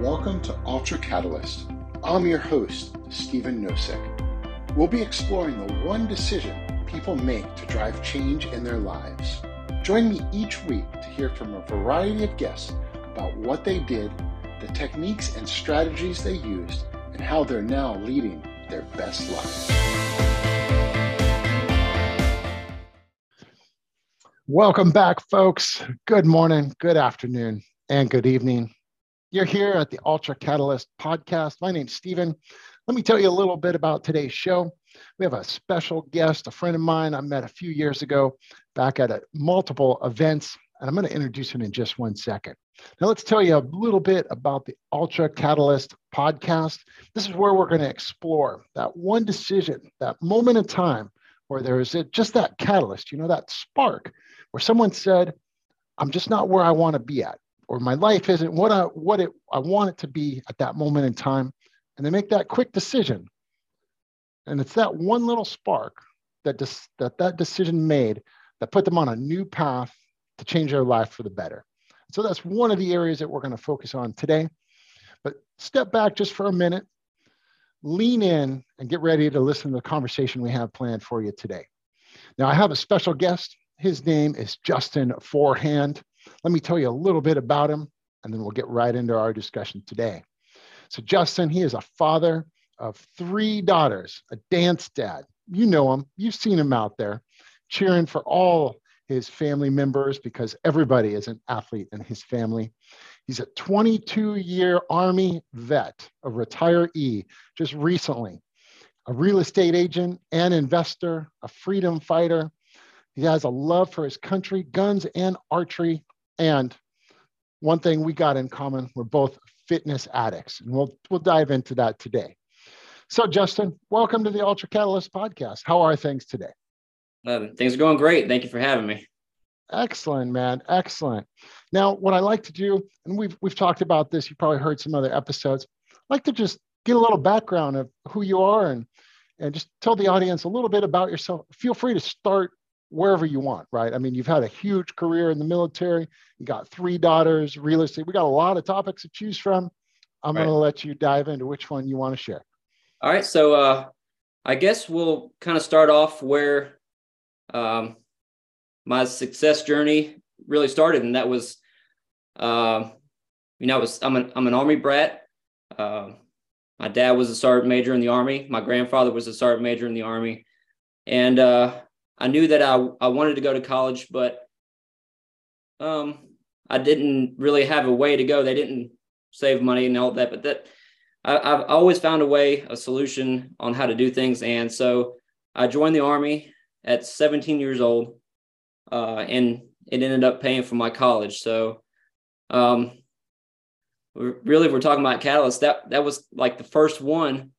Welcome to Ultra Catalyst. I'm your host, Stephen Nosek. We'll be exploring the one decision people make to drive change in their lives. Join me each week to hear from a variety of guests about what they did, the techniques and strategies they used, and how they're now leading their best life. Welcome back, folks. Good morning, good afternoon, and good evening. You're here at the Ultra Catalyst podcast. My name's Stephen. Let me tell you a little bit about today's show. We have a special guest, a friend of mine I met a few years ago back at a, multiple events, and I'm going to introduce him in just one second. Now, let's tell you a little bit about the Ultra Catalyst podcast. This is where we're going to explore that one decision, that moment in time where there is just that catalyst, you know, that spark where someone said, I'm just not where I want to be at or my life isn't what I what it I want it to be at that moment in time, and they make that quick decision. And it's that one little spark that dis, that that decision made that put them on a new path to change their life for the better. So that's one of the areas that we're going to focus on today. But step back just for a minute, lean in, and get ready to listen to the conversation we have planned for you today. Now, I have a special guest. His name is Justin Forehand. Let me tell you a little bit about him, and then we'll get right into our discussion today. So, Justin, he is a father of three daughters, a dance dad. You know him, you've seen him out there cheering for all his family members because everybody is an athlete in his family. He's a 22 year Army vet, a retiree just recently, a real estate agent and investor, a freedom fighter. He has a love for his country, guns, and archery, and one thing we got in common, we're both fitness addicts, and we'll we'll dive into that today. So, Justin, welcome to the Ultra Catalyst podcast. How are things today? Uh, things are going great. Thank you for having me. Excellent, man. Excellent. Now, what I like to do, and we've we've talked about this. You probably heard some other episodes. I like to just get a little background of who you are and and just tell the audience a little bit about yourself. Feel free to start wherever you want, right? I mean, you've had a huge career in the military. You got three daughters, real estate. We got a lot of topics to choose from. I'm right. going to let you dive into which one you want to share. All right. So uh, I guess we'll kind of start off where um, my success journey really started, and that was, uh, you know, was I'm an I'm an army brat. Uh, my dad was a sergeant major in the army. My grandfather was a sergeant major in the army, and uh, I knew that I, I wanted to go to college, but um, I didn't really have a way to go. They didn't save money and all that, but that I, have always found a way, a solution on how to do things. And so I joined the army at 17 years old, uh, and it ended up paying for my college. So, um, really, if we're talking about Catalyst, that that was like the first one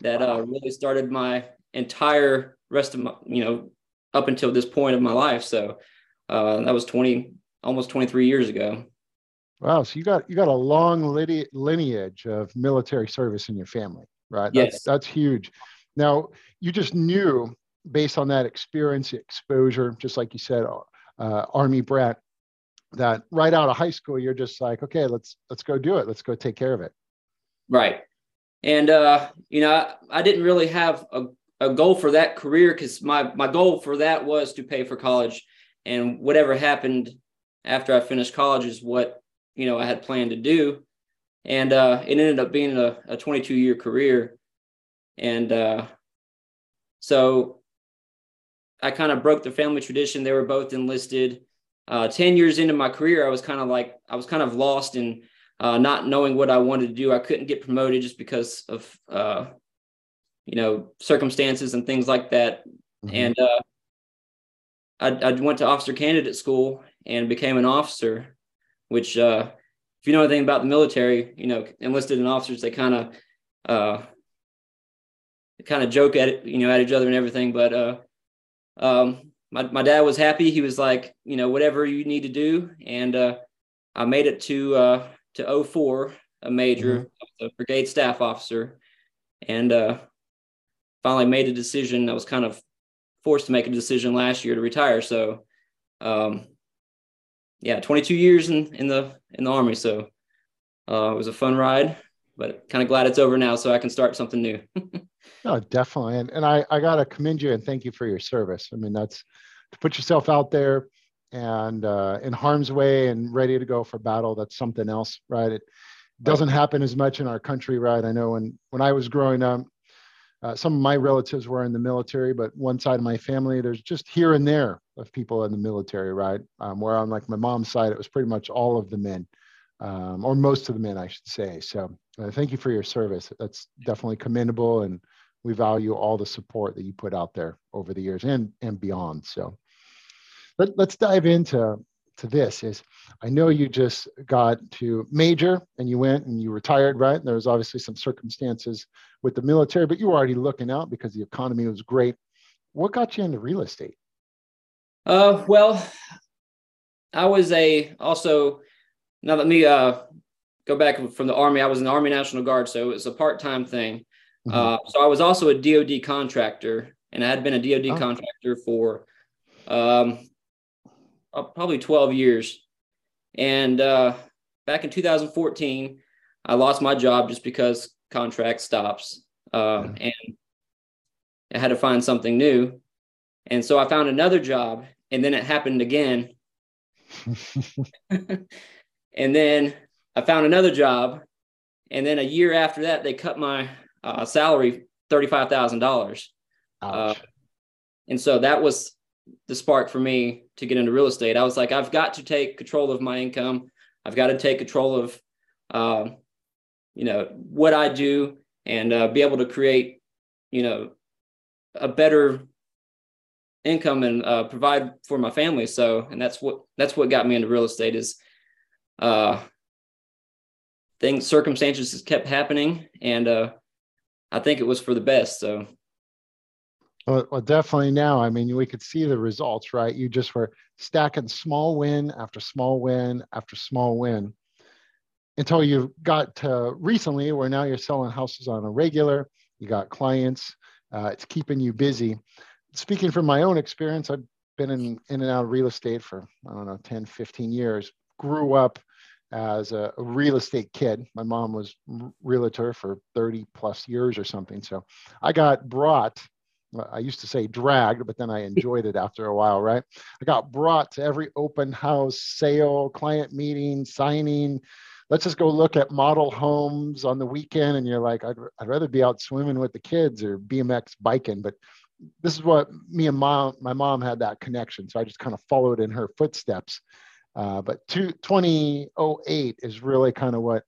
that uh, really started my entire rest of my, you know, up until this point of my life. So uh, that was 20, almost 23 years ago. Wow. So you got, you got a long lineage of military service in your family, right? Yes. That's, that's huge. Now you just knew based on that experience, exposure, just like you said, uh, Army brat, that right out of high school, you're just like, okay, let's, let's go do it. Let's go take care of it. Right. And, uh, you know, I, I didn't really have a a goal for that career because my my goal for that was to pay for college, and whatever happened after I finished college is what you know I had planned to do, and uh, it ended up being a, a 22 year career, and uh, so I kind of broke the family tradition. They were both enlisted. Uh, 10 years into my career, I was kind of like, I was kind of lost in uh, not knowing what I wanted to do. I couldn't get promoted just because of uh, you know circumstances and things like that. Mm-hmm. and uh, I, I, went to officer candidate school and became an officer which uh, if you know anything about the military you know enlisted and officers they kind of uh, kind of joke at it you know at each other and everything. But uh, um, my, my dad was happy. He was like you know whatever you need to do. And uh, i made it to uh, to 04 a major mm-hmm. a brigade staff officer. And uh, finally made a decision. I was kind of forced to make a decision last year to retire. So, um, yeah, 22 years in, in the in the army. So, Uh, it was a fun ride, but kind of glad it's over now so I can start something new. oh, definitely. And, and I, I got to commend you and thank you for your service. I mean, that's to put yourself out there and uh, in harm's way and ready to go for battle. That's something else, right? It doesn't happen as much in our country, right? I know when, when I was growing up, uh, some of my relatives were in the military, but one side of my family, there's just here and there of people in the military, right? Um, where on like my mom's side, it was pretty much all of the men, um, or most of the men, I should say. So uh, thank you for your service. That's definitely commendable, and we value all the support that you put out there over the years and and beyond. So let, let's dive into to this is I know you just got to major and you went and you retired, right? And there was obviously some circumstances with the military, but you were already looking out because the economy was great. What got you into real estate? Uh, well, I was a also now let me uh go back from the army. I was in the Army National Guard, so it was a part time thing. Mm-hmm. Uh, so I was also a DoD contractor, and I had been a DoD oh. contractor for um uh, probably 12 years. And uh, back in 2014, I lost my job just because contract stops. Um, and I had to find something new. And so I found another job, and then it happened again. and then I found another job. And then a year after that, they cut my uh, salary $35,000. Uh, and so that was the spark for me to get into real estate. I was like, I've got to take control of my income. I've got to take control of, um, you know, what I do and uh, be able to create, you know, a better income and uh, provide for my family. So, and that's what that's what got me into real estate is, uh, things circumstances kept happening, and uh, I think it was for the best. So well, definitely now. I mean, we could see the results, right? You just were stacking small win after small win after small win until you got to recently where now you're selling houses on a regular. You got clients. Uh, it's keeping you busy. Speaking from my own experience, I've been in, in and out of real estate for, I don't know, 10, 15 years. Grew up as a, a real estate kid. My mom was realtor for 30 plus years or something. So I got brought I used to say dragged, but then I enjoyed it after a while, right? I got brought to every open house, sale, client meeting, signing. Let's just go look at model homes on the weekend. And you're like, I'd, I'd rather be out swimming with the kids or BMX biking. But this is what me and mom, my mom had that connection. So I just kind of followed in her footsteps. Uh, but two, 2008 is really kind of what,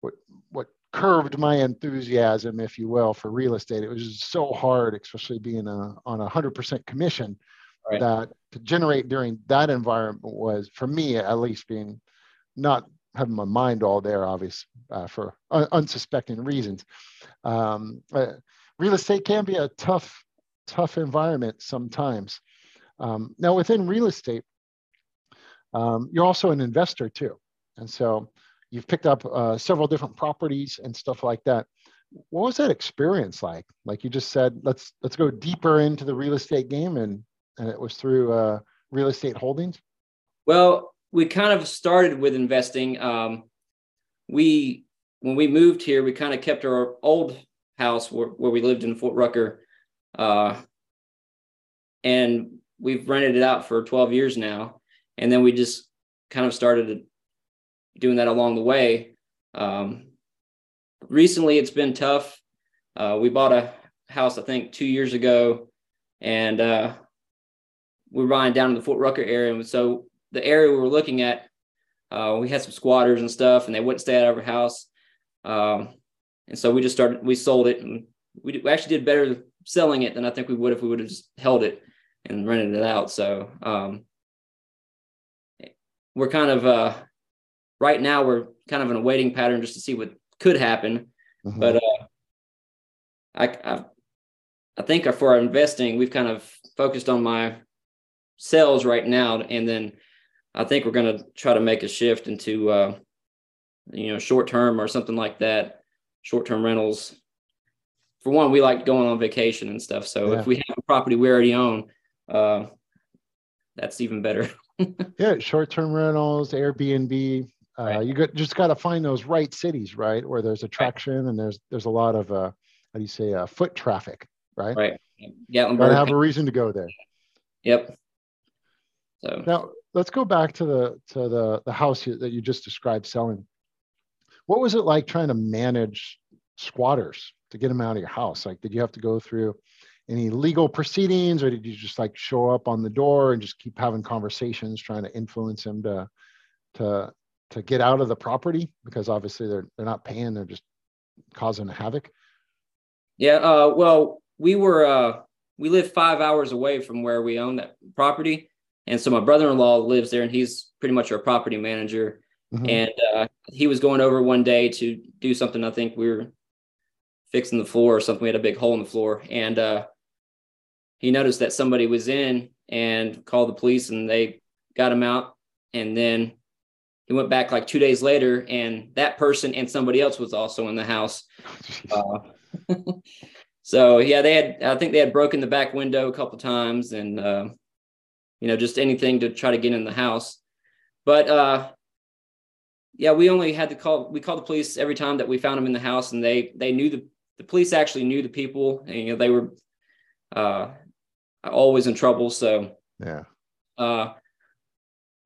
what, what curved my enthusiasm, if you will, for real estate. It was so hard, especially being a, on a hundred percent commission, right. that to generate during that environment was, for me at least, being not having my mind all there, obvious uh, for un- unsuspecting reasons. Um, uh, real estate can be a tough, tough environment sometimes. Um, now, within real estate, um, you're also an investor too, and so you've picked up uh, several different properties and stuff like that. What was that experience like? Like you just said let's let's go deeper into the real estate game and and it was through uh, real estate holdings? Well we kind of started with investing. Um, we when we moved here we kind of kept our old house where, where we lived in fort rucker uh, and we've rented it out for 12 years now. And then we just kind of started doing that along the way. Um, recently, it's been tough. Uh, we bought a house, I think, two years ago, and uh, we are buying down in the Fort Rucker area. And so the area we were looking at, uh, we had some squatters and stuff, and they wouldn't stay out of our house. Um, and so we just started, we sold it, and we, we, actually did better selling it than I think we would if we would have just held it and rented it out. So um, we're kind of uh, right now we're kind of in a waiting pattern just to see what could happen. Mm-hmm. But uh, I, I, I think for our investing, we've kind of focused on my sales right now, and then I think we're going to try to make a shift into uh, you know short term or something like that, short term rentals. For one, we like going on vacation and stuff. So yeah. if we have a property we already own, uh, that's even better. yeah, short term rentals, Airbnb, Uh, right. You got, just got to find those right cities, right, where there's attraction right. and there's there's a lot of uh, how do you say uh, foot traffic, right? Right. Yeah. Got to have a reason to go there. Yep. So now let's go back to the to the the house that you just described selling. What was it like trying to manage squatters to get them out of your house? Like, did you have to go through any legal proceedings, or did you just like show up on the door and just keep having conversations, trying to influence them to to to get out of the property because obviously they're they're not paying, they're just causing havoc? Yeah. Uh, well, we were uh, we live five hours away from where we own that property, and so my brother-in-law lives there, and he's pretty much our property manager. Mm-hmm. And uh, he was going over one day to do something. I think we were fixing the floor or something. We had a big hole in the floor, and uh, he noticed that somebody was in and called the police, and they got him out. And then he went back like two days later, and that person and somebody else was also in the house. uh, so yeah, they had. I think they had broken the back window a couple times, and uh, you know, just anything to try to get in the house. But uh, yeah, we only had to call. We called the police every time that we found them in the house, and they they knew the the police actually knew the people. And, you know, they were uh, always in trouble. So yeah. Uh,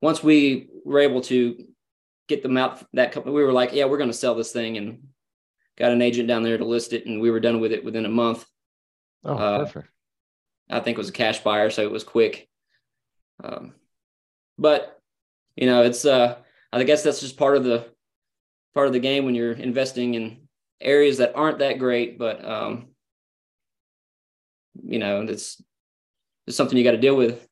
once we were able to get them out, that company, we were like, yeah, we're going to sell this thing, and got an agent down there to list it, and we were done with it within a month. Oh, uh, perfect. I think it was a cash buyer, so it was quick. Um, but you know, it's uh, I guess that's just part of the part of the game when you're investing in areas that aren't that great, but um, you know, it's it's something you got to deal with.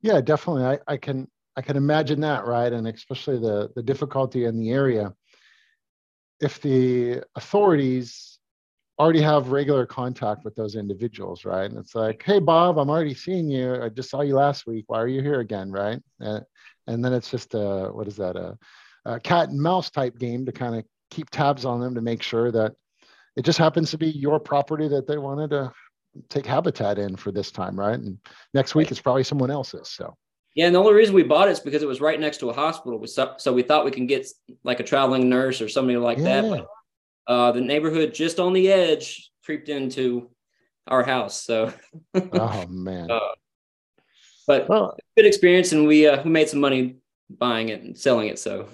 Yeah, definitely. I, I can I can imagine that, right? And especially the the difficulty in the area. If the authorities already have regular contact with those individuals, right? And it's like, hey, Bob, I'm already seeing you. I just saw you last week. Why are you here again, right? And, and then it's just a what is that a, a cat and mouse type game to kind of keep tabs on them to make sure that it just happens to be your property that they wanted to take habitat in for this time, right? And next week it's probably someone else's. So yeah, and the only reason we bought it is because it was right next to a hospital. So, so we thought we can get like a traveling nurse or somebody like yeah. that. But uh, the neighborhood just on the edge creeped into our house. So oh man. Uh, but well, good experience, and we uh, we made some money buying it and selling it. So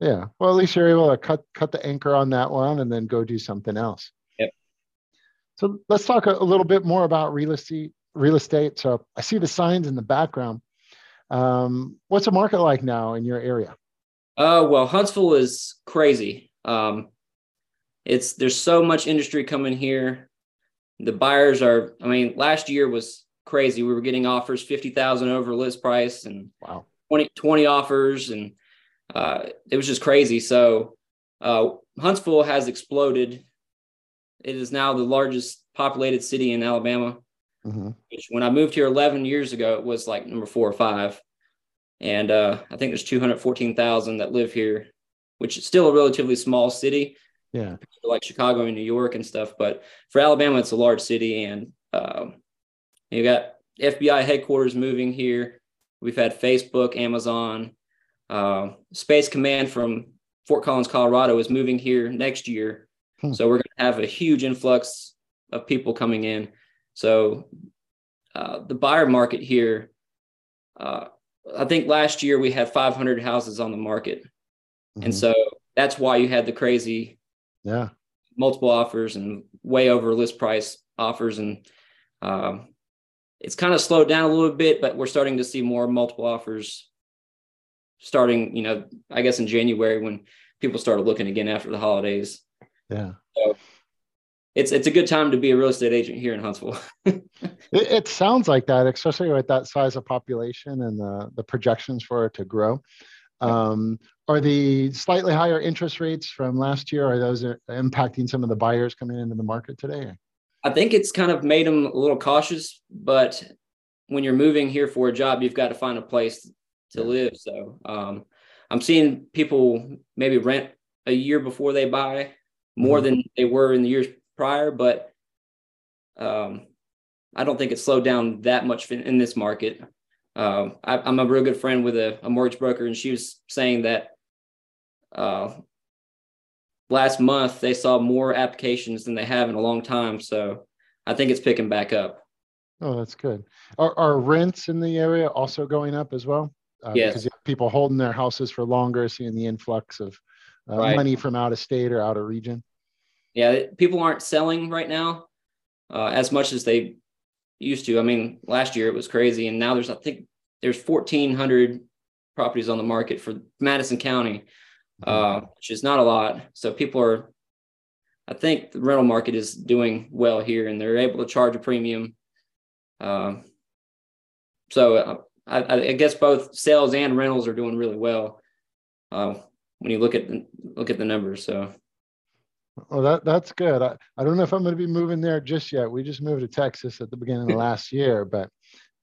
yeah, well, at least you're able to cut cut the anchor on that one and then go do something else. Yep. So let's talk a, a little bit more about real estate. Real estate. So I see the signs in the background. Um, what's the market like now in your area? Uh, well, Huntsville is crazy. Um, it's there's so much industry coming here. The buyers are. I mean, last year was crazy. We were getting offers 50,000 over list price and wow. 20, 20 offers. And uh, it was just crazy. So uh, Huntsville has exploded. It is now the largest populated city in Alabama. Mm-hmm. Which when I moved here 11 years ago, it was like number four or five. And uh, I think there's 214,000 that live here, which is still a relatively small city. Yeah. Like Chicago and New York and stuff. But for Alabama, it's a large city. And um, you got FBI headquarters moving here. We've had Facebook, Amazon, uh, Space Command from Fort Collins, Colorado, is moving here next year. Hmm. So we're going to have a huge influx of people coming in. So uh, the buyer market here, uh, I think last year we had 500 houses on the market, mm-hmm. and so that's why you had the crazy, yeah, multiple offers and way over list price offers and um, it's kind of slowed down a little bit, but we're starting to see more multiple offers starting, you know, I guess in January when people started looking again after the holidays. Yeah. So it's it's a good time to be a real estate agent here in Huntsville. it, it, sounds like that, especially with that size of population and the, the projections for it to grow. Um, are the slightly higher interest rates from last year, are those impacting some of the buyers coming into the market today? I think it's kind of made them a little cautious, but when you're moving here for a job, you've got to find a place to live. So um, I'm seeing people maybe rent a year before they buy more mm-hmm. than they were in the years prior, but um, I don't think it slowed down that much in, in this market. Um, I, am a real good friend with a, a, mortgage broker, and she was saying that uh, last month they saw more applications than they have in a long time. So I think it's picking back up. Oh, that's good. Are, are rents in the area also going up as well? Uh, yes. Because people holding their houses for longer, seeing the influx of uh, right. money from out of state or out of region. Yeah, people aren't selling right now uh, as much as they used to. I mean, last year it was crazy, and now there's I think there's 1,400 properties on the market for Madison County, uh, mm-hmm. which is not a lot. So people are, I think the rental market is doing well here, and they're able to charge a premium. Uh, so I, I, guess both sales and rentals are doing really well uh, when you look at the, look at the numbers. So. Well, that that's good. I, I don't know if I'm going to be moving there just yet. We just moved to Texas at the beginning of last year, but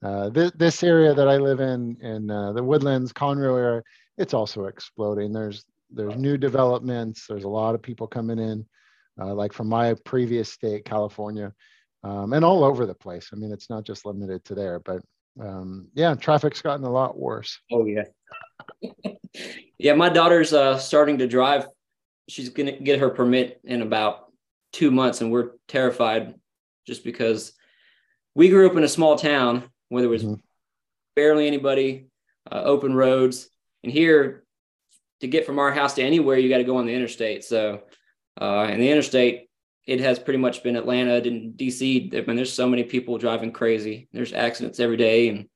uh, this, this area that I live in, in uh, the Woodlands, Conroe area, it's also exploding. There's there's new developments. There's a lot of people coming in, uh, like from my previous state, California, um, and all over the place. I mean, it's not just limited to there, but um, yeah, traffic's gotten a lot worse. Oh yeah, yeah. My daughter's uh, starting to drive. She's gonna get her permit in about two months, and we're terrified just because we grew up in a small town where there was mm-hmm. barely anybody, uh, open roads. And here, to get from our house to anywhere, you got to go on the interstate. So, uh, and the interstate, it has pretty much been Atlanta and DC. I mean, there's so many people driving crazy. There's accidents every day, and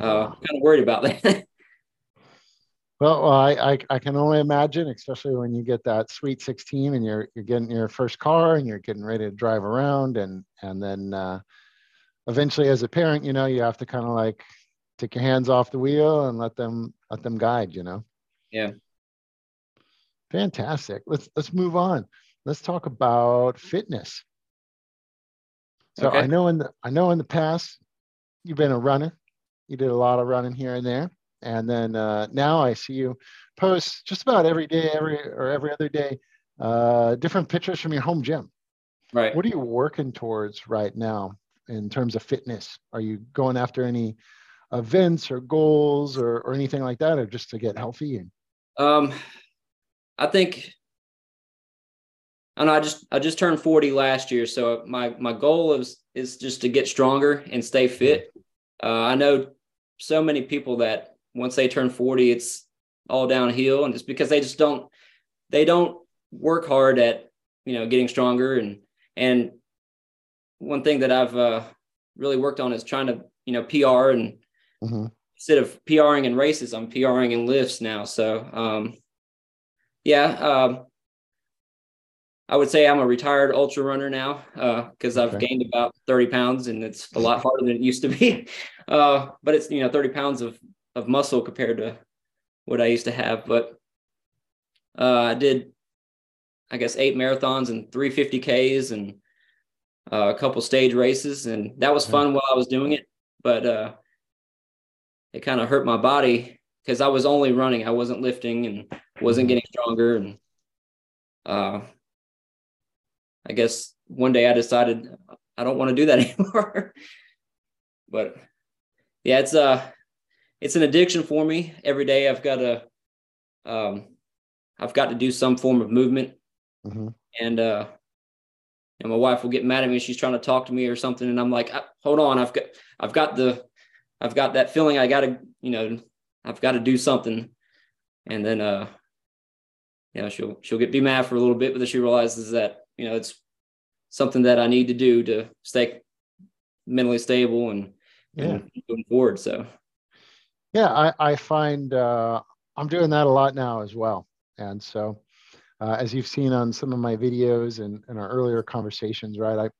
uh, I'm kind of worried about that. Well, I, I, I can only imagine, especially when you get that sweet 16 and you're you're getting your first car and you're getting ready to drive around and and then uh, eventually as a parent you know you have to kind of like take your hands off the wheel and let them let them guide you know? Yeah. Fantastic. Let's let's move on. Let's talk about fitness. So okay. i know in the i know in the past you've been a runner. You did a lot of running here and there and then uh, now i see you post just about every day every or every other day uh, different pictures from your home gym right what are you working towards right now in terms of fitness? Are you going after any events or goals or, or anything like that, or just to get healthy? Um, I think I know I just I just turned 40 last year, so my my goal is is just to get stronger and stay fit. Uh, I know so many people that once they turn 40, it's all downhill, and it's because they just don't they don't work hard at you know getting stronger and and one thing that I've uh, really worked on is trying to, you know, PR and mm-hmm. instead of PRing in races, I'm PRing in lifts now. So, um, yeah, um, I would say I'm a retired ultra runner now because uh, I've gained about 30 pounds and it's a lot harder than it used to be. Uh, but it's, you know, 30 pounds of, of muscle compared to what I used to have. But uh, I did, I guess, eight marathons and three 50Ks and uh, a couple stage races, and that was fun while I was doing it. But uh, it kind of hurt my body because I was only running. I wasn't lifting and wasn't mm-hmm. getting stronger. And uh, I guess one day I decided I don't want to do that anymore. but yeah, it's uh it's an addiction for me. Every day I've got to um I've got to do some form of movement. Mm-hmm. And uh and my wife will get mad at me. She's trying to talk to me or something, and I'm like, hold on, I've got, I've got the, I've got that feeling. I got to, you know, I've got to do something. And then, uh, you know, she'll she'll get be mad for a little bit, but then she realizes that you know it's something that I need to do to stay mentally stable and, yeah. and moving forward. So, yeah, I I find uh, I'm doing that a lot now as well, and so uh, as you've seen on some of my videos and, and our earlier conversations, right? I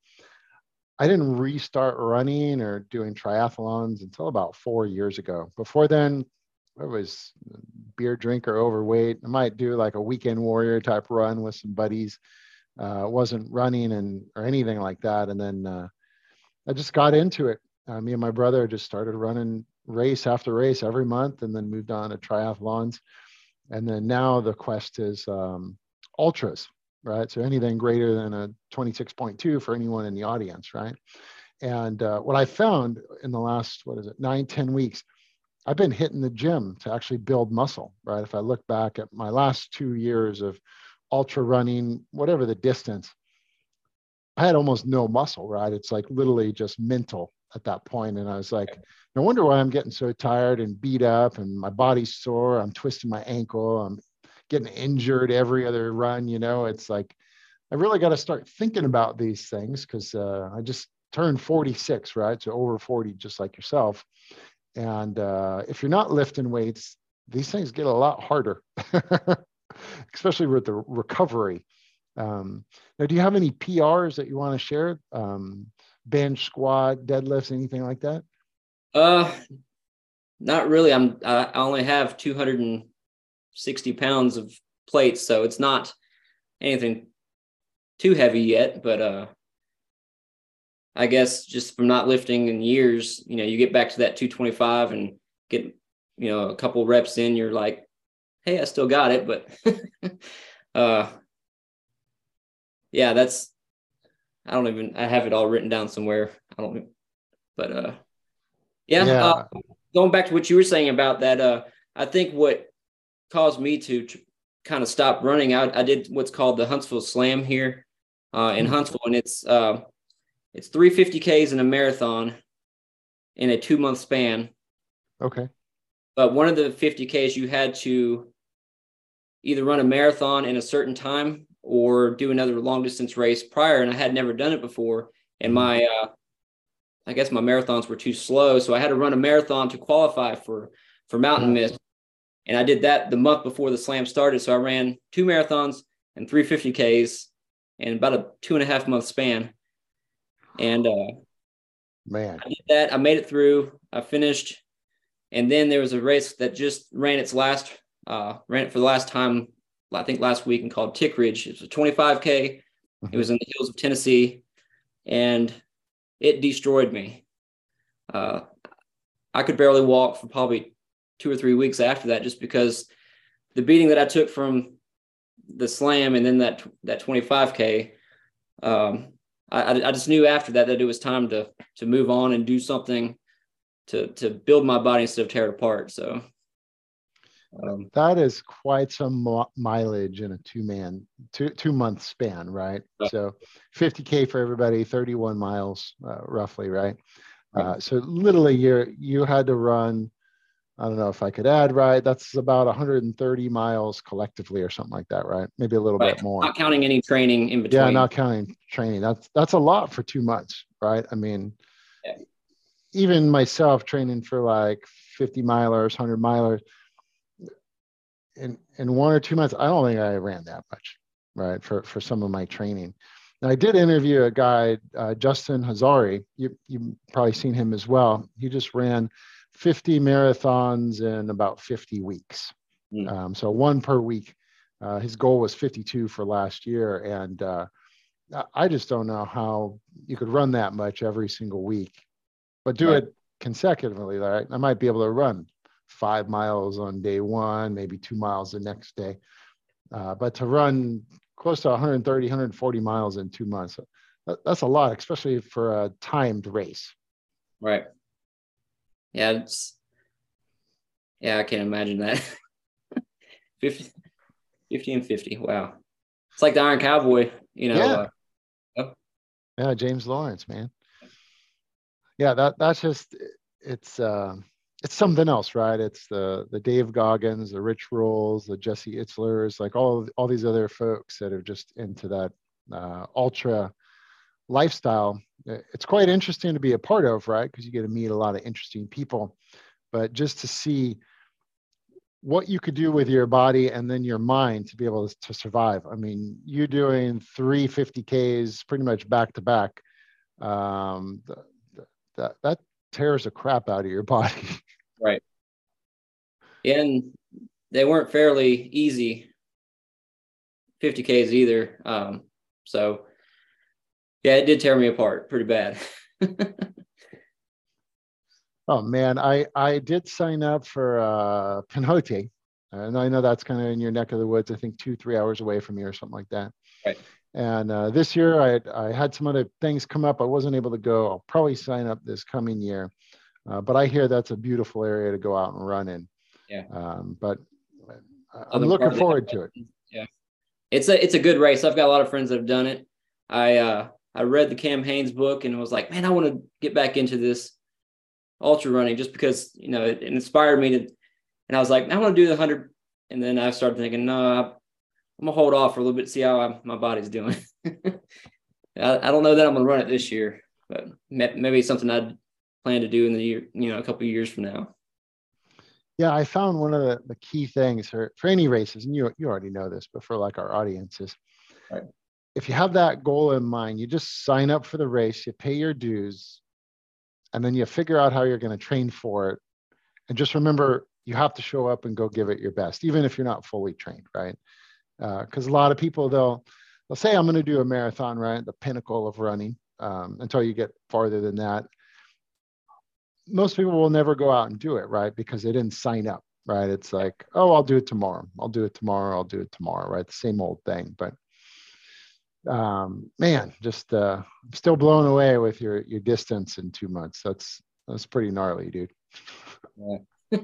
I didn't restart running or doing triathlons until about four years ago. Before then, I was beer drinker, overweight. I might do like a weekend warrior type run with some buddies. Uh, wasn't running and or anything like that. And then uh, I just got into it. Uh, me and my brother just started running race after race every month, and then moved on to triathlons. And then now the quest is um, ultras, right? So anything greater than a 26.2 for anyone in the audience, right? And uh, what I found in the last, what is it, nine ten weeks, I've been hitting the gym to actually build muscle, right? If I look back at my last two years of ultra running, whatever the distance, I had almost no muscle, right? It's like literally just mental at that. And I was like, no wonder why I'm getting so tired and beat up and my body's sore. I'm twisting my ankle. I'm getting injured every other run. You know, it's like, I really got to start thinking about these things because uh, I just turned 46, right? So over 40, just like yourself. And uh, if you're not lifting weights, these things get a lot harder, especially with the recovery. Um, now, do you have any PRs that you want to share? Um, bench, squat, deadlifts, anything like that? Uh, not really. I'm I only have 260 pounds of plates, so it's not anything too heavy yet. But uh, I guess just from not lifting in years, you know, you get back to that 225 and get you know a couple reps in, you're like, hey, I still got it, but uh yeah, that's I don't even I have it all written down somewhere. I don't but uh yeah, yeah. Uh, going back to what you were saying about that uh I think what caused me to tr- kind of stop running I, I did what's called the Huntsville Slam here uh in mm-hmm. Huntsville and it's uh it's 350Ks in a marathon in a 2 month span. Okay. But one of the 50Ks you had to either run a marathon in a certain time or do another long distance race prior. And I had never done it before. And mm-hmm. my, uh, I guess my marathons were too slow. So I had to run a marathon to qualify for, for mountain mist. And I did that the month before the slam started. So I ran two marathons and 350Ks in about a two and a half month span. And, uh, man, I did that. I made it through. I finished. And then there was a race that just ran its last, uh, ran it for the last time I think last week and called Tick Ridge. It was a 25K. Mm-hmm. It was in the hills of Tennessee and it destroyed me. Uh, I could barely walk for probably two or three weeks after that just because the beating that I took from the slam and then that that 25K, um, I, I just knew after that that it was time to to move on and do something to to build my body instead of tear it apart. So um, that is quite some mileage in a two man, two, two month span, right? So 50K for everybody, 31 miles uh, roughly, right? Uh, so literally you you had to run, I don't know if I could add, right? That's about 130 miles collectively or something like that, right? Maybe a little right. bit more. Not counting any training in between. Yeah, not counting training. That's, that's a lot for two months, right? I mean, yeah. even myself training for like 50 milers, 100 milers, in in one or two months, I don't think I ran that much, right? For for some of my training. Now, I did interview a guy, uh, Justin Hazari. You you probably seen him as well. He just ran 50 marathons in about 50 weeks. Mm. Um, so one per week. Uh, his goal was 52 for last year, and uh, I just don't know how you could run that much every single week, but do right. it consecutively. Right? I might be able to run five miles on day one, maybe two miles the next day. Uh, but to run close to 130, 140 miles in two months, that, that's a lot, especially for a timed race. Right. Yeah, it's yeah, I can't imagine that. 50, 50 and 50. Wow. It's like the Iron Cowboy, you know. Yeah. Uh, oh. Yeah, James Lawrence, man. Yeah, that that's just it's uh it's something else, right? It's the the Dave Goggins, the Rich Rolls, the Jesse Itzlers, like all all these other folks that are just into that uh, ultra lifestyle. It's quite interesting to be a part of, right? Because you get to meet a lot of interesting people, but just to see what you could do with your body and then your mind to be able to, to survive. I mean, you're doing 350Ks pretty much back to back. Um, that, that tears the crap out of your body. And they weren't fairly easy 50Ks either. Um, so, yeah, it did tear me apart pretty bad. oh man, I I did sign up for uh, Pinhoti, and I know that's kind of in your neck of the woods. I think two three hours away from you or something like that. Right. And uh, this year, I I had some other things come up. I wasn't able to go. I'll probably sign up this coming year. Uh, but I hear that's a beautiful area to go out and run in. Yeah. Um, but I'm looking forward to it. Yeah. It's a it's a good race. I've got a lot of friends that have done it. I uh I read the Cam Hanes book and I was like, man, I want to get back into this ultra running just because you know it, it inspired me to. And I was like, I want to do the hundred. And then I started thinking, no, I'm gonna hold off for a little bit, see how I, my body's doing. I, I, don't know that I'm gonna run it this year, but maybe something I'd plan to do in the year, you know, a couple years from now. Yeah, I found one of the, the key things for, for any races, and you you already know this, but for like our audiences, right. if you have that goal in mind, you just sign up for the race, you pay your dues, and then you figure out how you're going to train for it. And just remember, you have to show up and go give it your best, even if you're not fully trained, right? Because uh, a lot of people they'll they'll say I'm going to do a marathon, right? The pinnacle of running. Um, until you get farther than that, most people will never go out and do it, right? Because they didn't sign up, right? It's like, oh, I'll do it tomorrow. I'll do it tomorrow. I'll do it tomorrow, right? The same old thing. But um, man, just uh, I'm still blown away with your your distance in two months. That's that's pretty gnarly, dude. Yeah.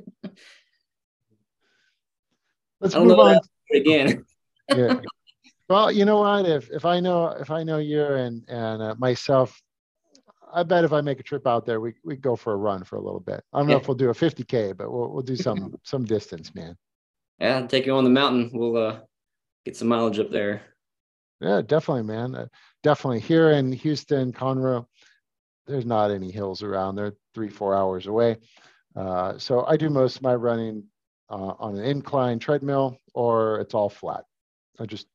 Let's move on again. yeah. Well, you know what? If if I know if I know you and and uh, myself, I bet if I make a trip out there, we we go for a run for a little bit. I don't yeah. know if we'll do a 50k, but we'll we'll do some some distance, man. Yeah, I'll take you on the mountain. We'll uh, get some mileage up there. Yeah, definitely, man. Uh, definitely here in Houston, Conroe. There's not any hills around. They're three four hours away. Uh, so I do most of my running uh, on an incline treadmill, or it's all flat. I just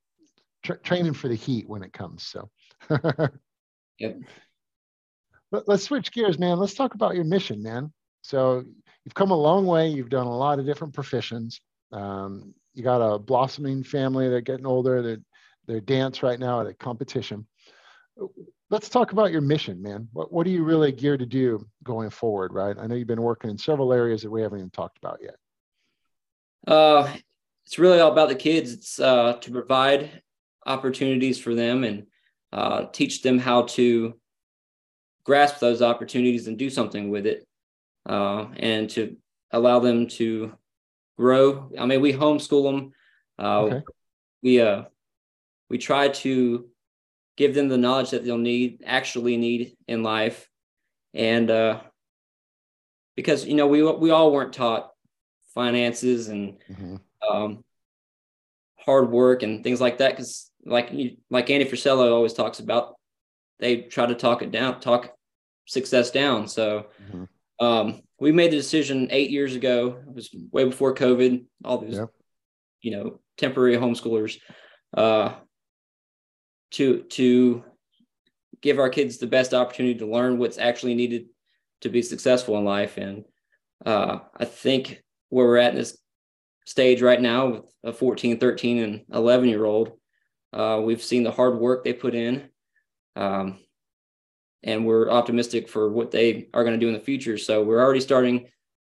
tra- training for the heat when it comes. So. yep let, us switch gears, man. Let's talk about your mission, man. So you've come a long way. You've done a lot of different professions. Um, you got a blossoming family. They're getting older. They're they're dance right now at a competition. Let's talk about your mission, man. What what are you really geared to do going forward? Right. I know you've been working in several areas that we haven't even talked about yet. Uh, it's really all about the kids. It's uh, to provide opportunities for them and uh, teach them how to grasp those opportunities and do something with it uh, and to allow them to grow i mean we homeschool them uh, okay. we uh we try to give them the knowledge that they'll need actually need in life and uh because you know we we all weren't taught finances and mm-hmm. um hard work and things like that because like you, like Andy Frisella always talks about they try to talk it down, talk success down. So mm-hmm. um, we made the decision eight years ago. It was way before COVID. All these, yep. you know, temporary homeschoolers uh, to to give our kids the best opportunity to learn what's actually needed to be successful in life. And uh, I think where we're at in this stage right now with a 14, 13, and 11 year old, uh, we've seen the hard work they put in um, and we're optimistic for what they are going to do in the future. So we're already starting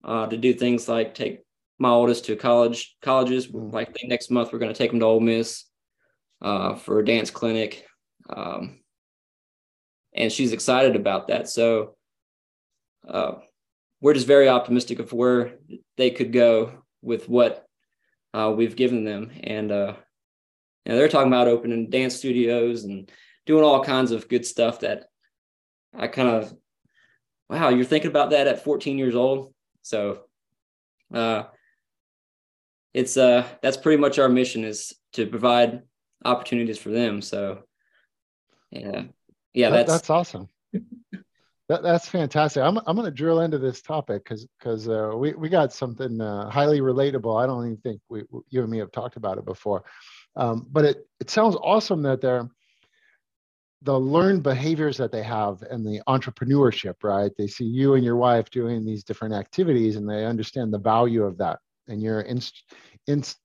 uh, to do things like take my oldest to college colleges. Mm. Like next month, we're going to take them to Ole Miss uh, for a dance clinic, um, and she's excited about that. So uh, we're just very optimistic of where they could go with what uh, we've given them, and uh, you know, they're talking about opening dance studios and doing all kinds of good stuff that I kind of, wow, you're thinking about that at 14 years old. So, uh, it's uh that's pretty much our mission is to provide opportunities for them. So, yeah, yeah, that, that's that's awesome. that, that's fantastic. I'm I'm going to drill into this topic because because uh, we we got something uh, highly relatable. I don't even think we you and me have talked about it before, um, but it it sounds awesome that they're the learned behaviors that they have and the entrepreneurship, right? They see you and your wife doing these different activities and they understand the value of that. And you're inst- inst-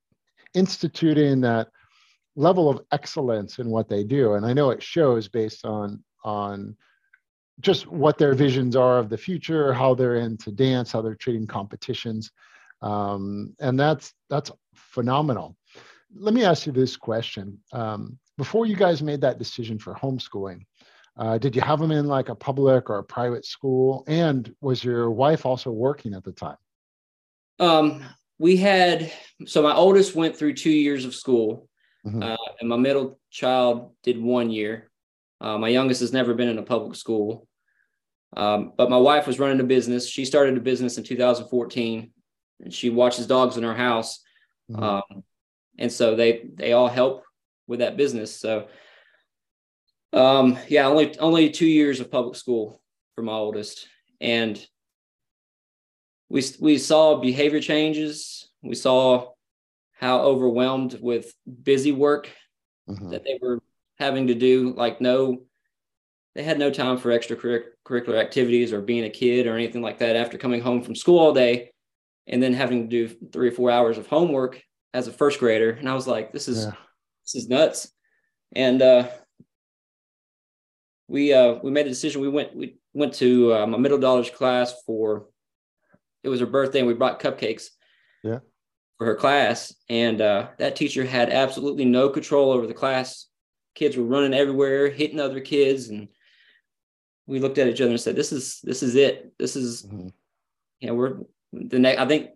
instituting that level of excellence in what they do. And I know it shows based on, on just what their visions are of the future, how they're into dance, how they're treating competitions. Um, and that's, that's phenomenal. Let me ask you this question. Um, before you guys made that decision for homeschooling, Uh, did you have them in like a public or a private school? And was your wife also working at the time? Um, we had so my oldest went through two years of school, mm-hmm. uh, and my middle child did one year. Uh, my youngest has never been in a public school, um, but my wife was running a business. She started a business in 2014, and she watches dogs in her house, mm-hmm. um, and so they they all help with that business. So, um, yeah, only only two years of public school for my oldest, and we we saw behavior changes. We saw how overwhelmed with busy work mm-hmm. that they were having to do. Like no, they had no time for extracurricular activities or being a kid or anything like that. After coming home from school all day, and then having to do three or four hours of homework as a first grader, and I was like, this is yeah. this is nuts. And uh, we uh, we made a decision. We went we went to uh, my middle daughters class for it was her birthday and we brought cupcakes yeah for her class and uh, that teacher had absolutely no control over the class kids were running everywhere hitting other kids and we looked at each other and said this is this is it this is mm-hmm. you know we're the next i think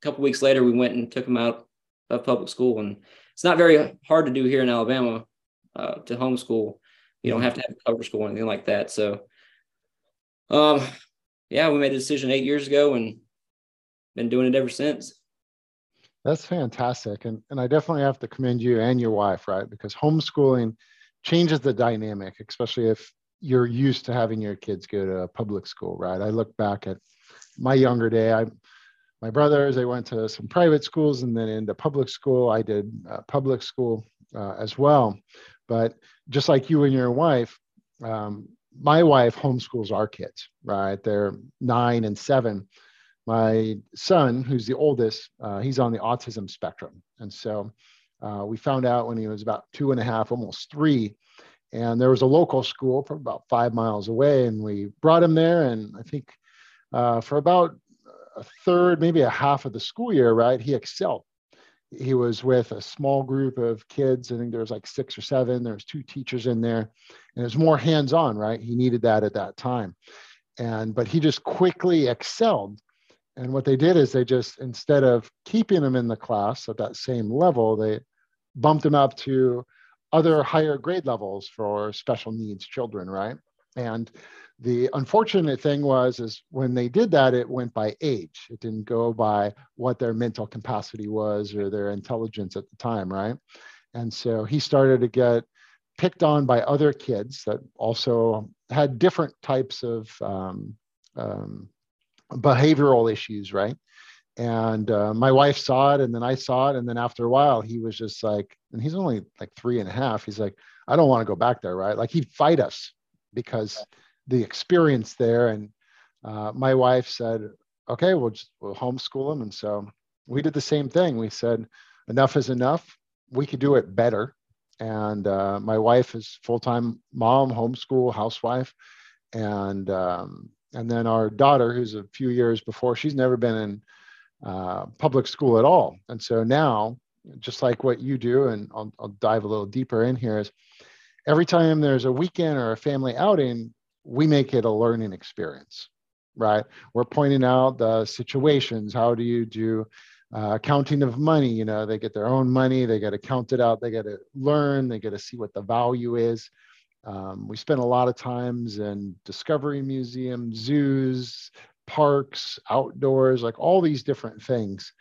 a couple weeks later we went and took them out of public school and it's not very hard to do here in alabama uh, to homeschool you don't have to have cover school or anything like that so um yeah, we made a decision eight years ago and been doing it ever since. That's fantastic. And, and I definitely have to commend you and your wife, right? Because homeschooling changes the dynamic, especially if you're used to having your kids go to public school, right? I look back at my younger day. I, my brothers, they went to some private schools and then into public school. I did uh, public school uh, as well. But just like you and your wife, um, my wife homeschools our kids, right? They're nine and seven. My son, who's the oldest, uh, he's on the autism spectrum. And so uh, we found out when he was about two and a half, almost three. And there was a local school from about five miles away. And we brought him there. And I think uh, for about a third, maybe a half of the school year, right, he excelled he was with a small group of kids. I think there was like six or seven. There was two teachers in there, and it was more hands-on, right? He needed that at that time, and but he just quickly excelled. And what they did is they just instead of keeping him in the class at that same level, they bumped him up to other higher grade levels for special needs children, right? And the unfortunate thing was is when they did that it went by age. It didn't go by what their mental capacity was or their intelligence at the time right? And so he started to get picked on by other kids that also had different types of um, um, behavioral issues right? And uh, my wife saw it and then i saw it and then after a while he was just like and he's only like three and a half he's like i don't want to go back there right? Like he'd fight us because the experience there. And uh, my wife said, okay, we'll just we'll homeschool them. And so we did the same thing. We said, enough is enough. We could do it better. And uh, my wife is full-time mom, homeschool, housewife. And um, and then our daughter, who's a few years before, she's never been in uh, public school at all. And so now, just like what you do, and I'll, I'll dive a little deeper in here, is every time there's a weekend or a family outing, we make it a learning experience, right? We're pointing out the situations. How do you do uh, counting of money? You know, they get their own money, they got to count it out, they got to learn, they got to see what the value is. Um, we spend a lot of times in discovery museums, zoos, parks, outdoors, like all these different things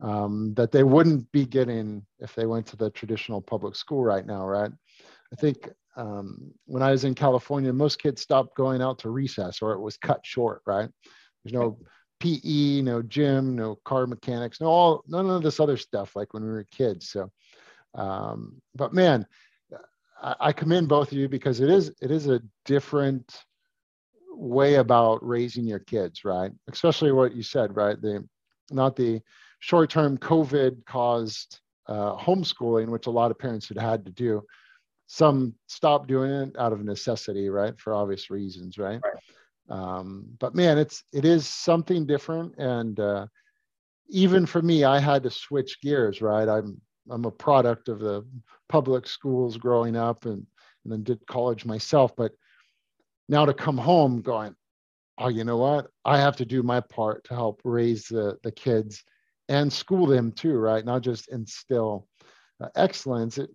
um, that they wouldn't be getting if they went to the traditional public school right now, right? I think um, when I was in California, most kids stopped going out to recess or it was cut short, right? There's no PE, no gym, no car mechanics, no all none of this other stuff like when we were kids. So, um, but man, I, I commend both of you because it is it is a different way about raising your kids, right? Especially what you said, right? The not the short-term COVID caused uh, homeschooling, which a lot of parents had had to do, some stop doing it out of necessity, right? For obvious reasons, right? right. Um, but man, it's it is something different, and uh, even for me, I had to switch gears, right? I'm I'm a product of the public schools growing up, and and then did college myself. But now to come home going, oh, you know what? I have to do my part to help raise the, the kids and school them too, right? Not just instill uh, excellence. It,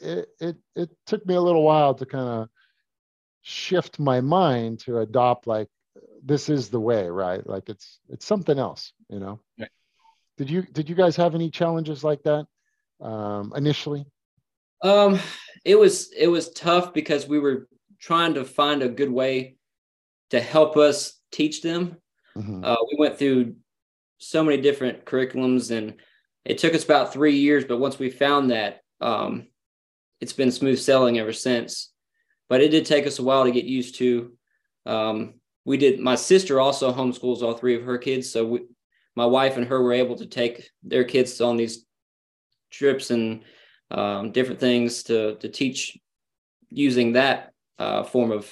it, it, it took me a little while to kind of shift my mind to adopt like this is the way right like it's it's something else you know right. did you did you guys have any challenges like that um initially um it was it was tough because we were trying to find a good way to help us teach them mm-hmm. uh, we went through so many different curriculums and it took us about three years but once we found that um it's been smooth sailing ever since but it did take us a while to get used to. Um, we did. My sister also homeschools all three of her kids, so we, my wife and her were able to take their kids on these trips and um, different things to to teach using that uh, form of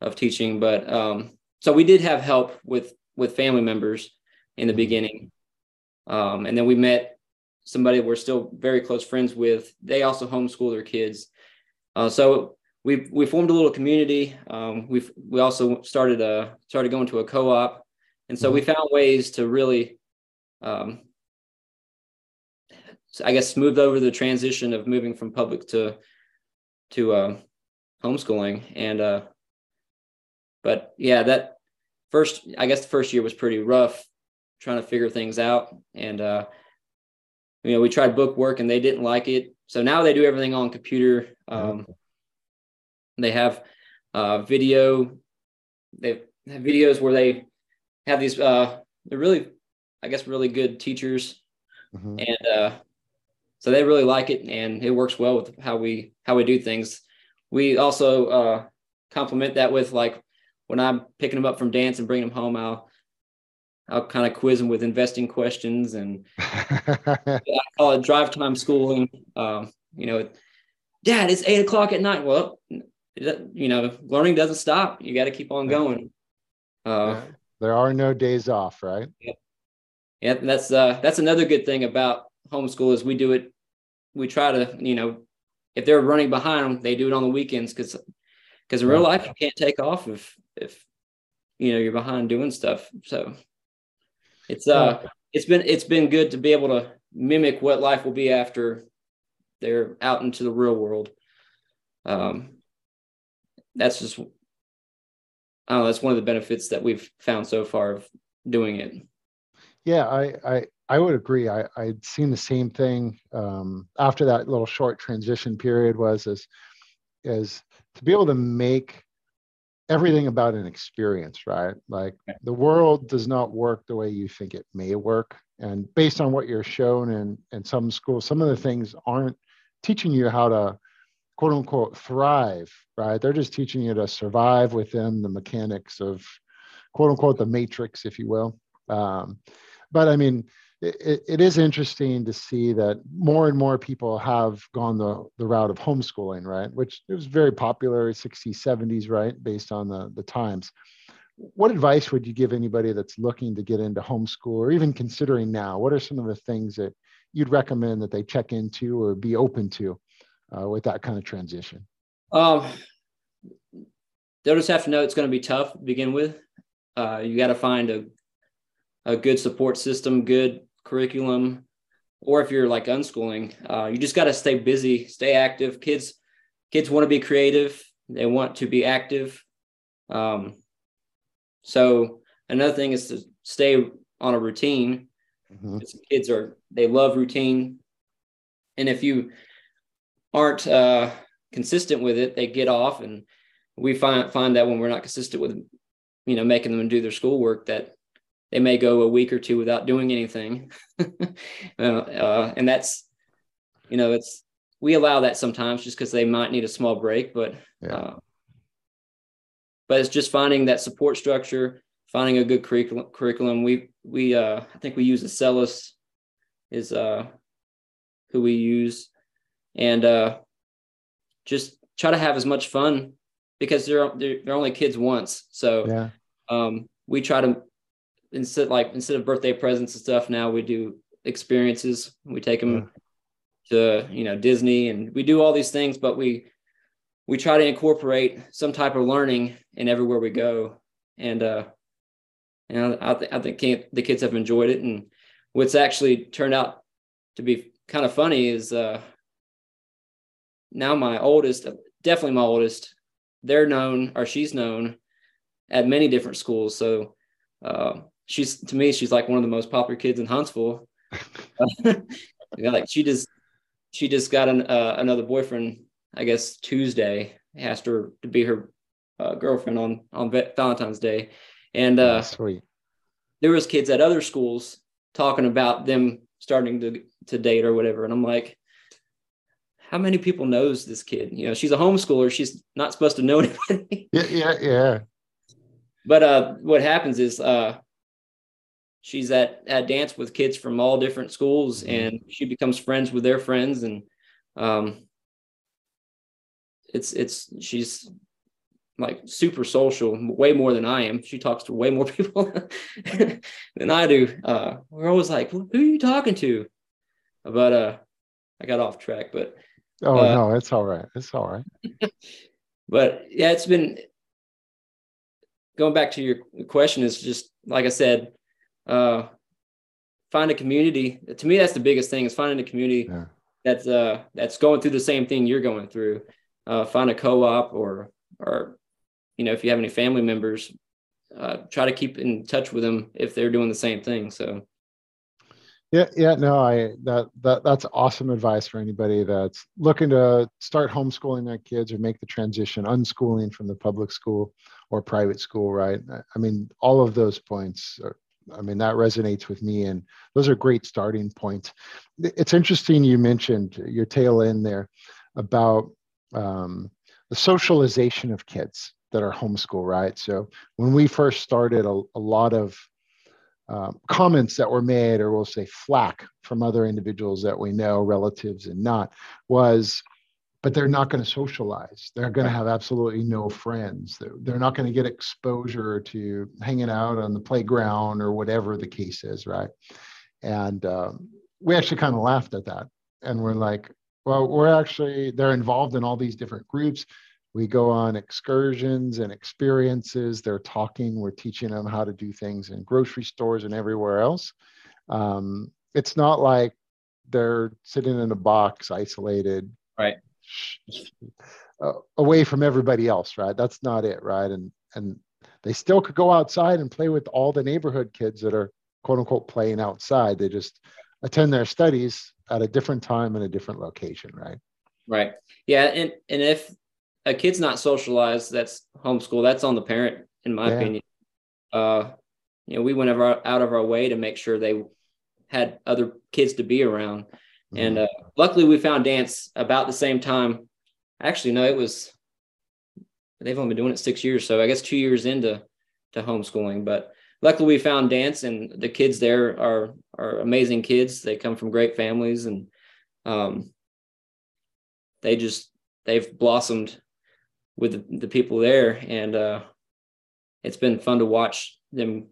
of teaching. But um, so we did have help with with family members in the mm-hmm. beginning, um, and then we met somebody we're still very close friends with. They also homeschool their kids. Uh, so we we formed a little community. Um, we we also started a started going to a co-op, and so mm-hmm. we found ways to really, um, I guess, smooth over the transition of moving from public to to uh, homeschooling. And uh, but yeah, that first I guess the first year was pretty rough, trying to figure things out. And uh, you know, we tried book work and they didn't like it. So now they do everything on computer. Um, they have uh, video. They have videos where they have these. Uh, they're really, I guess, really good teachers, mm-hmm. and uh, so they really like it, and it works well with how we how we do things. We also uh, complement that with like when I'm picking them up from dance and bringing them home, I'll I'll kind of quiz them with investing questions, and I call it drive time schooling. Um, you know, Dad, it's eight o'clock at night. Well, you know, learning doesn't stop. You got to keep on going. Uh, there are no days off, right? Yeah. Yeah, that's uh, that's another good thing about homeschool is we do it. We try to, you know, if they're running behind them, they do it on the weekends because because in real life you can't take off if if you know you're behind doing stuff. So it's uh it's been it's been good to be able to mimic what life will be after they're out into the real world. Um, that's just I don't know, that's one of the benefits that we've found so far of doing it. Yeah, I I, I would agree. I, I'd seen the same thing um, after that little short transition period was as as to be able to make everything about an experience, right? Like the world does not work the way you think it may work. And based on what you're shown in, in some schools, some of the things aren't teaching you how to quote unquote thrive, right? They're just teaching you to survive within the mechanics of quote unquote the matrix, if you will. Um, but I mean, it, it is interesting to see that more and more people have gone the, the route of homeschooling, right? Which it was very popular 60s, 70s, right? Based on the, the times. What advice would you give anybody that's looking to get into homeschool or even considering now? What are some of the things that you'd recommend that they check into or be open to uh, with that kind of transition? Um, they'll just have to know it's going to be tough to begin with. Uh, you got to find a a good support system, good curriculum, or if you're like unschooling, uh, you just got to stay busy, stay active. Kids kids want to be creative. They want to be active. Um, so another thing is to stay on a routine. Mm-hmm. Kids are they love routine, and if you aren't uh, consistent with it, they get off, and we find find that when we're not consistent with, you know, making them do their schoolwork, that they may go a week or two without doing anything, uh, uh, and that's, you know, it's we allow that sometimes just because they might need a small break, but yeah. uh, but it's just finding that support structure, finding a good curriculum. Curriculum. We we uh, I think we use Acellus is uh, who we use and uh, just try to have as much fun because they're they're, they're only kids once. So yeah. um, we try to instead like instead of birthday presents and stuff, now we do experiences. We take them yeah. to you know Disney and we do all these things, but we we try to incorporate some type of learning in everywhere we go. And, uh, and I, th- I think the kids have enjoyed it. And what's actually turned out to be kind of funny is uh, now my oldest, definitely my oldest, they're known or she's known at many different schools. So uh, she's to me, she's like one of the most popular kids in Huntsville. like she just she just got an, uh, another boyfriend. I guess Tuesday asked her to be her uh, girlfriend on on Valentine's Day, and uh, sweet. There was kids at other schools talking about them starting to to date or whatever, and I'm like, how many people knows this kid? You know, she's a homeschooler. She's not supposed to know anybody. Yeah, yeah, yeah. But uh, what happens is uh, she's at at dance with kids from all different schools, mm-hmm. and she becomes friends with their friends, and um, it's it's she's like super social, way more than I am. She talks to way more people than I do. Uh, we're always like, "Who are you talking to?" But uh, I got off track. But oh uh, no, it's all right. It's all right. but yeah, it's been going back to your question. Is just like I said, uh, find a community. To me, that's the biggest thing is finding a community yeah. that's uh, that's going through the same thing you're going through. Uh, find a co-op or or you know if you have any family members, uh, try to keep in touch with them if they're doing the same thing. So. Yeah, yeah, no, I that that that's awesome advice for anybody that's looking to start homeschooling their kids or make the transition, unschooling from the public school or private school, right? I mean, all of those points are, I mean, that resonates with me, and those are great starting points. It's interesting you mentioned your tail end there about um, the socialization of kids that are homeschool, right? So when we first started, a, a lot of um, comments that were made, or we'll say flack from other individuals that we know, relatives and not, was but they're not going to socialize. They're going to have absolutely no friends. They're, they're not going to get exposure to hanging out on the playground or whatever the case is, right? And um, we actually kind of laughed at that. And we're like, well, we're actually, they're involved in all these different groups. We go on excursions and experiences. They're talking, we're teaching them how to do things in grocery stores and everywhere else. Um, it's not like they're sitting in a box isolated right uh, away from everybody else, right? That's not it, right? And and they still could go outside and play with all the neighborhood kids that are quote unquote playing outside. They just attend their studies at a different time in a different location, right? Right. Yeah, and and if a kid's not socialized, that's homeschool. That's on the parent, in my yeah. opinion. Uh, you know, we went out of our way to make sure they had other kids to be around. Mm-hmm. And uh, luckily, we found dance about the same time. Actually, no, it was they've only been doing it six years, so I guess two years into to homeschooling. But luckily, we found dance, and the kids there are are amazing kids. They come from great families, and um, they just they've blossomed with the, the people there, and uh, it's been fun to watch them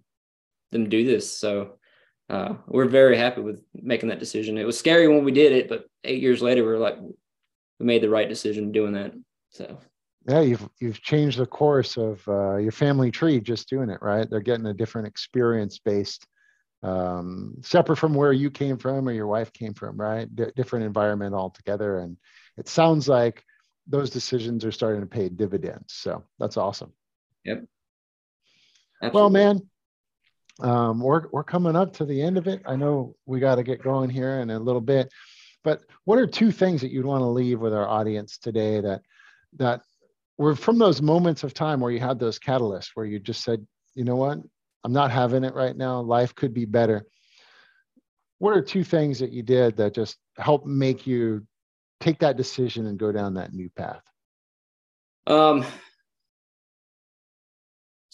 them do this. So uh, we're very happy with making that decision. It was scary when we did it, but eight years later, we are like, we made the right decision doing that. So yeah, you've you've changed the course of uh, your family tree just doing it right. They're getting a different experience based, um, separate from where you came from or your wife came from, right? D- different environment altogether, and it sounds like those decisions are starting to pay dividends. So that's awesome. Yep. Absolutely. Well, man, um, we're, we're coming up to the end of it. I know we got to get going here in a little bit, but what are two things that you'd want to leave with our audience today that that were from those moments of time where you had those catalysts where you just said, you know what, I'm not having it right now. Life could be better. What are two things that you did that just helped make you take that decision and go down that new path? Um,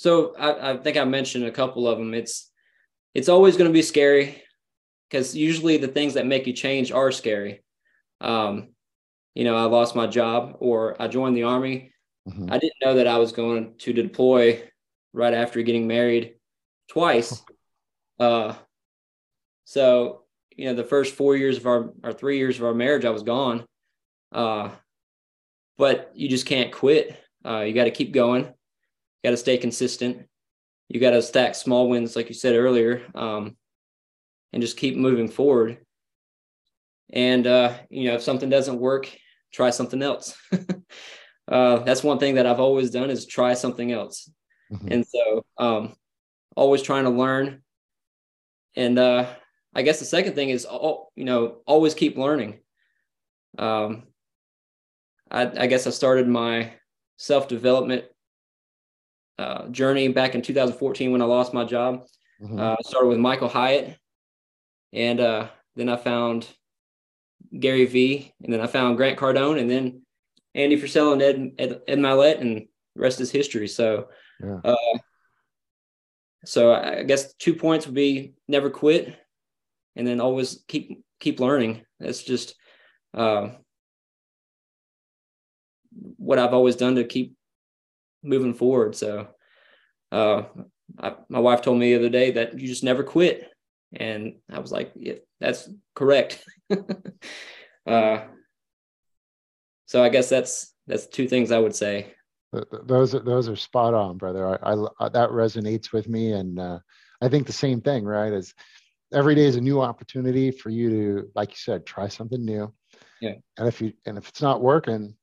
so I, I think I mentioned a couple of them. It's it's always going to be scary because usually the things that make you change are scary. Um, you know, I lost my job or I joined the army. Mm-hmm. I didn't know that I was going to deploy right after getting married twice. Uh, so, you know, the first four years of our, our three years of our marriage, I was gone. Uh, but you just can't quit. Uh, you got to keep going. You got to stay consistent. You got to stack small wins, like you said earlier, um, and just keep moving forward. And uh, you know, if something doesn't work, try something else. uh, that's one thing that I've always done is try something else. Mm-hmm. And so, um, always trying to learn. And uh, I guess the second thing is, you know, always keep learning. Um, I, I guess I started my self development uh, journey back in 2014 when I lost my job. Mm-hmm. Uh, started with Michael Hyatt, and uh, then I found Gary Vee, and then I found Grant Cardone, and then Andy Frisella and Ed, Ed, Ed Mylett, and the rest is history. So, yeah. uh, so I guess two points would be never quit, and then always keep keep learning. That's just uh, what I've always done to keep moving forward. So, uh, I, my wife told me the other day that you just never quit, and I was like, "Yeah, that's correct." uh, so I guess that's that's two things I would say. Those are those are spot on, brother. I, I that resonates with me, and uh, I think the same thing, right? Is every day is a new opportunity for you to, like you said, try something new. Yeah. And if you and if it's not working,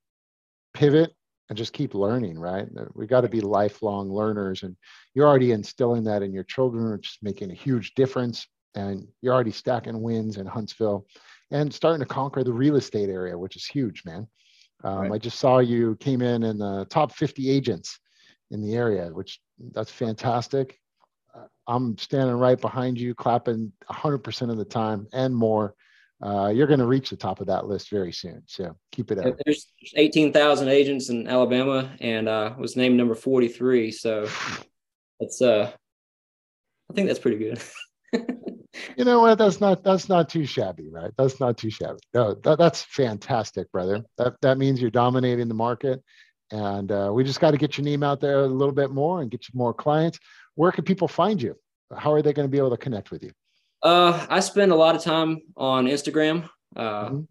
pivot and just keep learning, right? We got to be lifelong learners, and you're already instilling that in your children, which is making a huge difference. And you're already stacking wins in Huntsville, and starting to conquer the real estate area, which is huge, man. Um, right. I just saw you came in in the top 50 agents in the area, which that's fantastic. Uh, I'm standing right behind you, clapping 100% of the time and more uh, you're going to reach the top of that list very soon. So keep it up. There's 18,000 agents in Alabama, and uh, was named number 43. So it's uh, I think that's pretty good. you know what? That's not that's not too shabby, right? That's not too shabby. No, that, that's fantastic, brother. That that means you're dominating the market, and uh, we just got to get your name out there a little bit more and get you more clients. Where can people find you? How are they going to be able to connect with you? Uh, I spend a lot of time on Instagram. Uh, mm-hmm.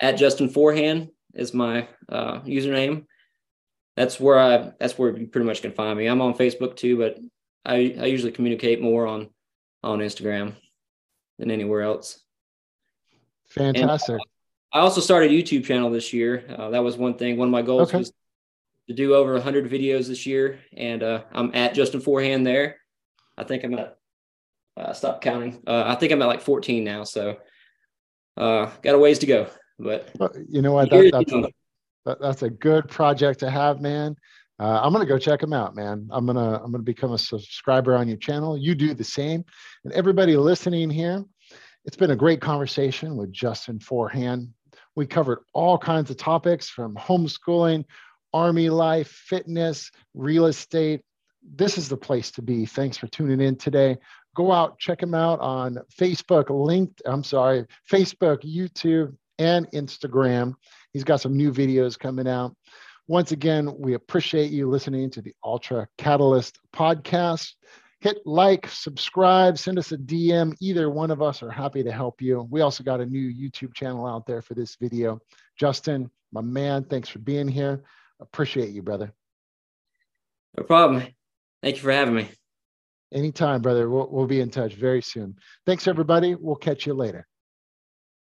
At Justin Forehand is my uh, username. That's where I. That's where you pretty much can find me. I'm on Facebook too, but I I usually communicate more on on Instagram than anywhere else. Fantastic. And I also started a YouTube channel this year. Uh, that was one thing. One of my goals okay. was to do over 100 videos this year, and uh, I'm at Justin Forehand there. I think I'm at uh, stopped counting. Uh, I think I'm at like 14 now, so uh, got a ways to go. But you know what? That, that's, a, that, that's a good project to have, man. Uh, I'm gonna go check them out, man. I'm gonna I'm gonna become a subscriber on your channel. You do the same, and everybody listening here. It's been a great conversation with Justin Forehand. We covered all kinds of topics from homeschooling, army life, fitness, real estate. This is the place to be. Thanks for tuning in today go out, check him out on Facebook, linked, I'm sorry, Facebook, YouTube, and Instagram. He's got some new videos coming out. Once again, we appreciate you listening to the Ultra Catalyst podcast. Hit like, subscribe, send us a DM. Either one of us are happy to help you. We also got a new YouTube channel out there for this video. Justin, my man, thanks for being here. Appreciate you, brother. No problem. Thank you for having me. Anytime, brother. We'll, we'll be in touch very soon. Thanks, everybody. We'll catch you later.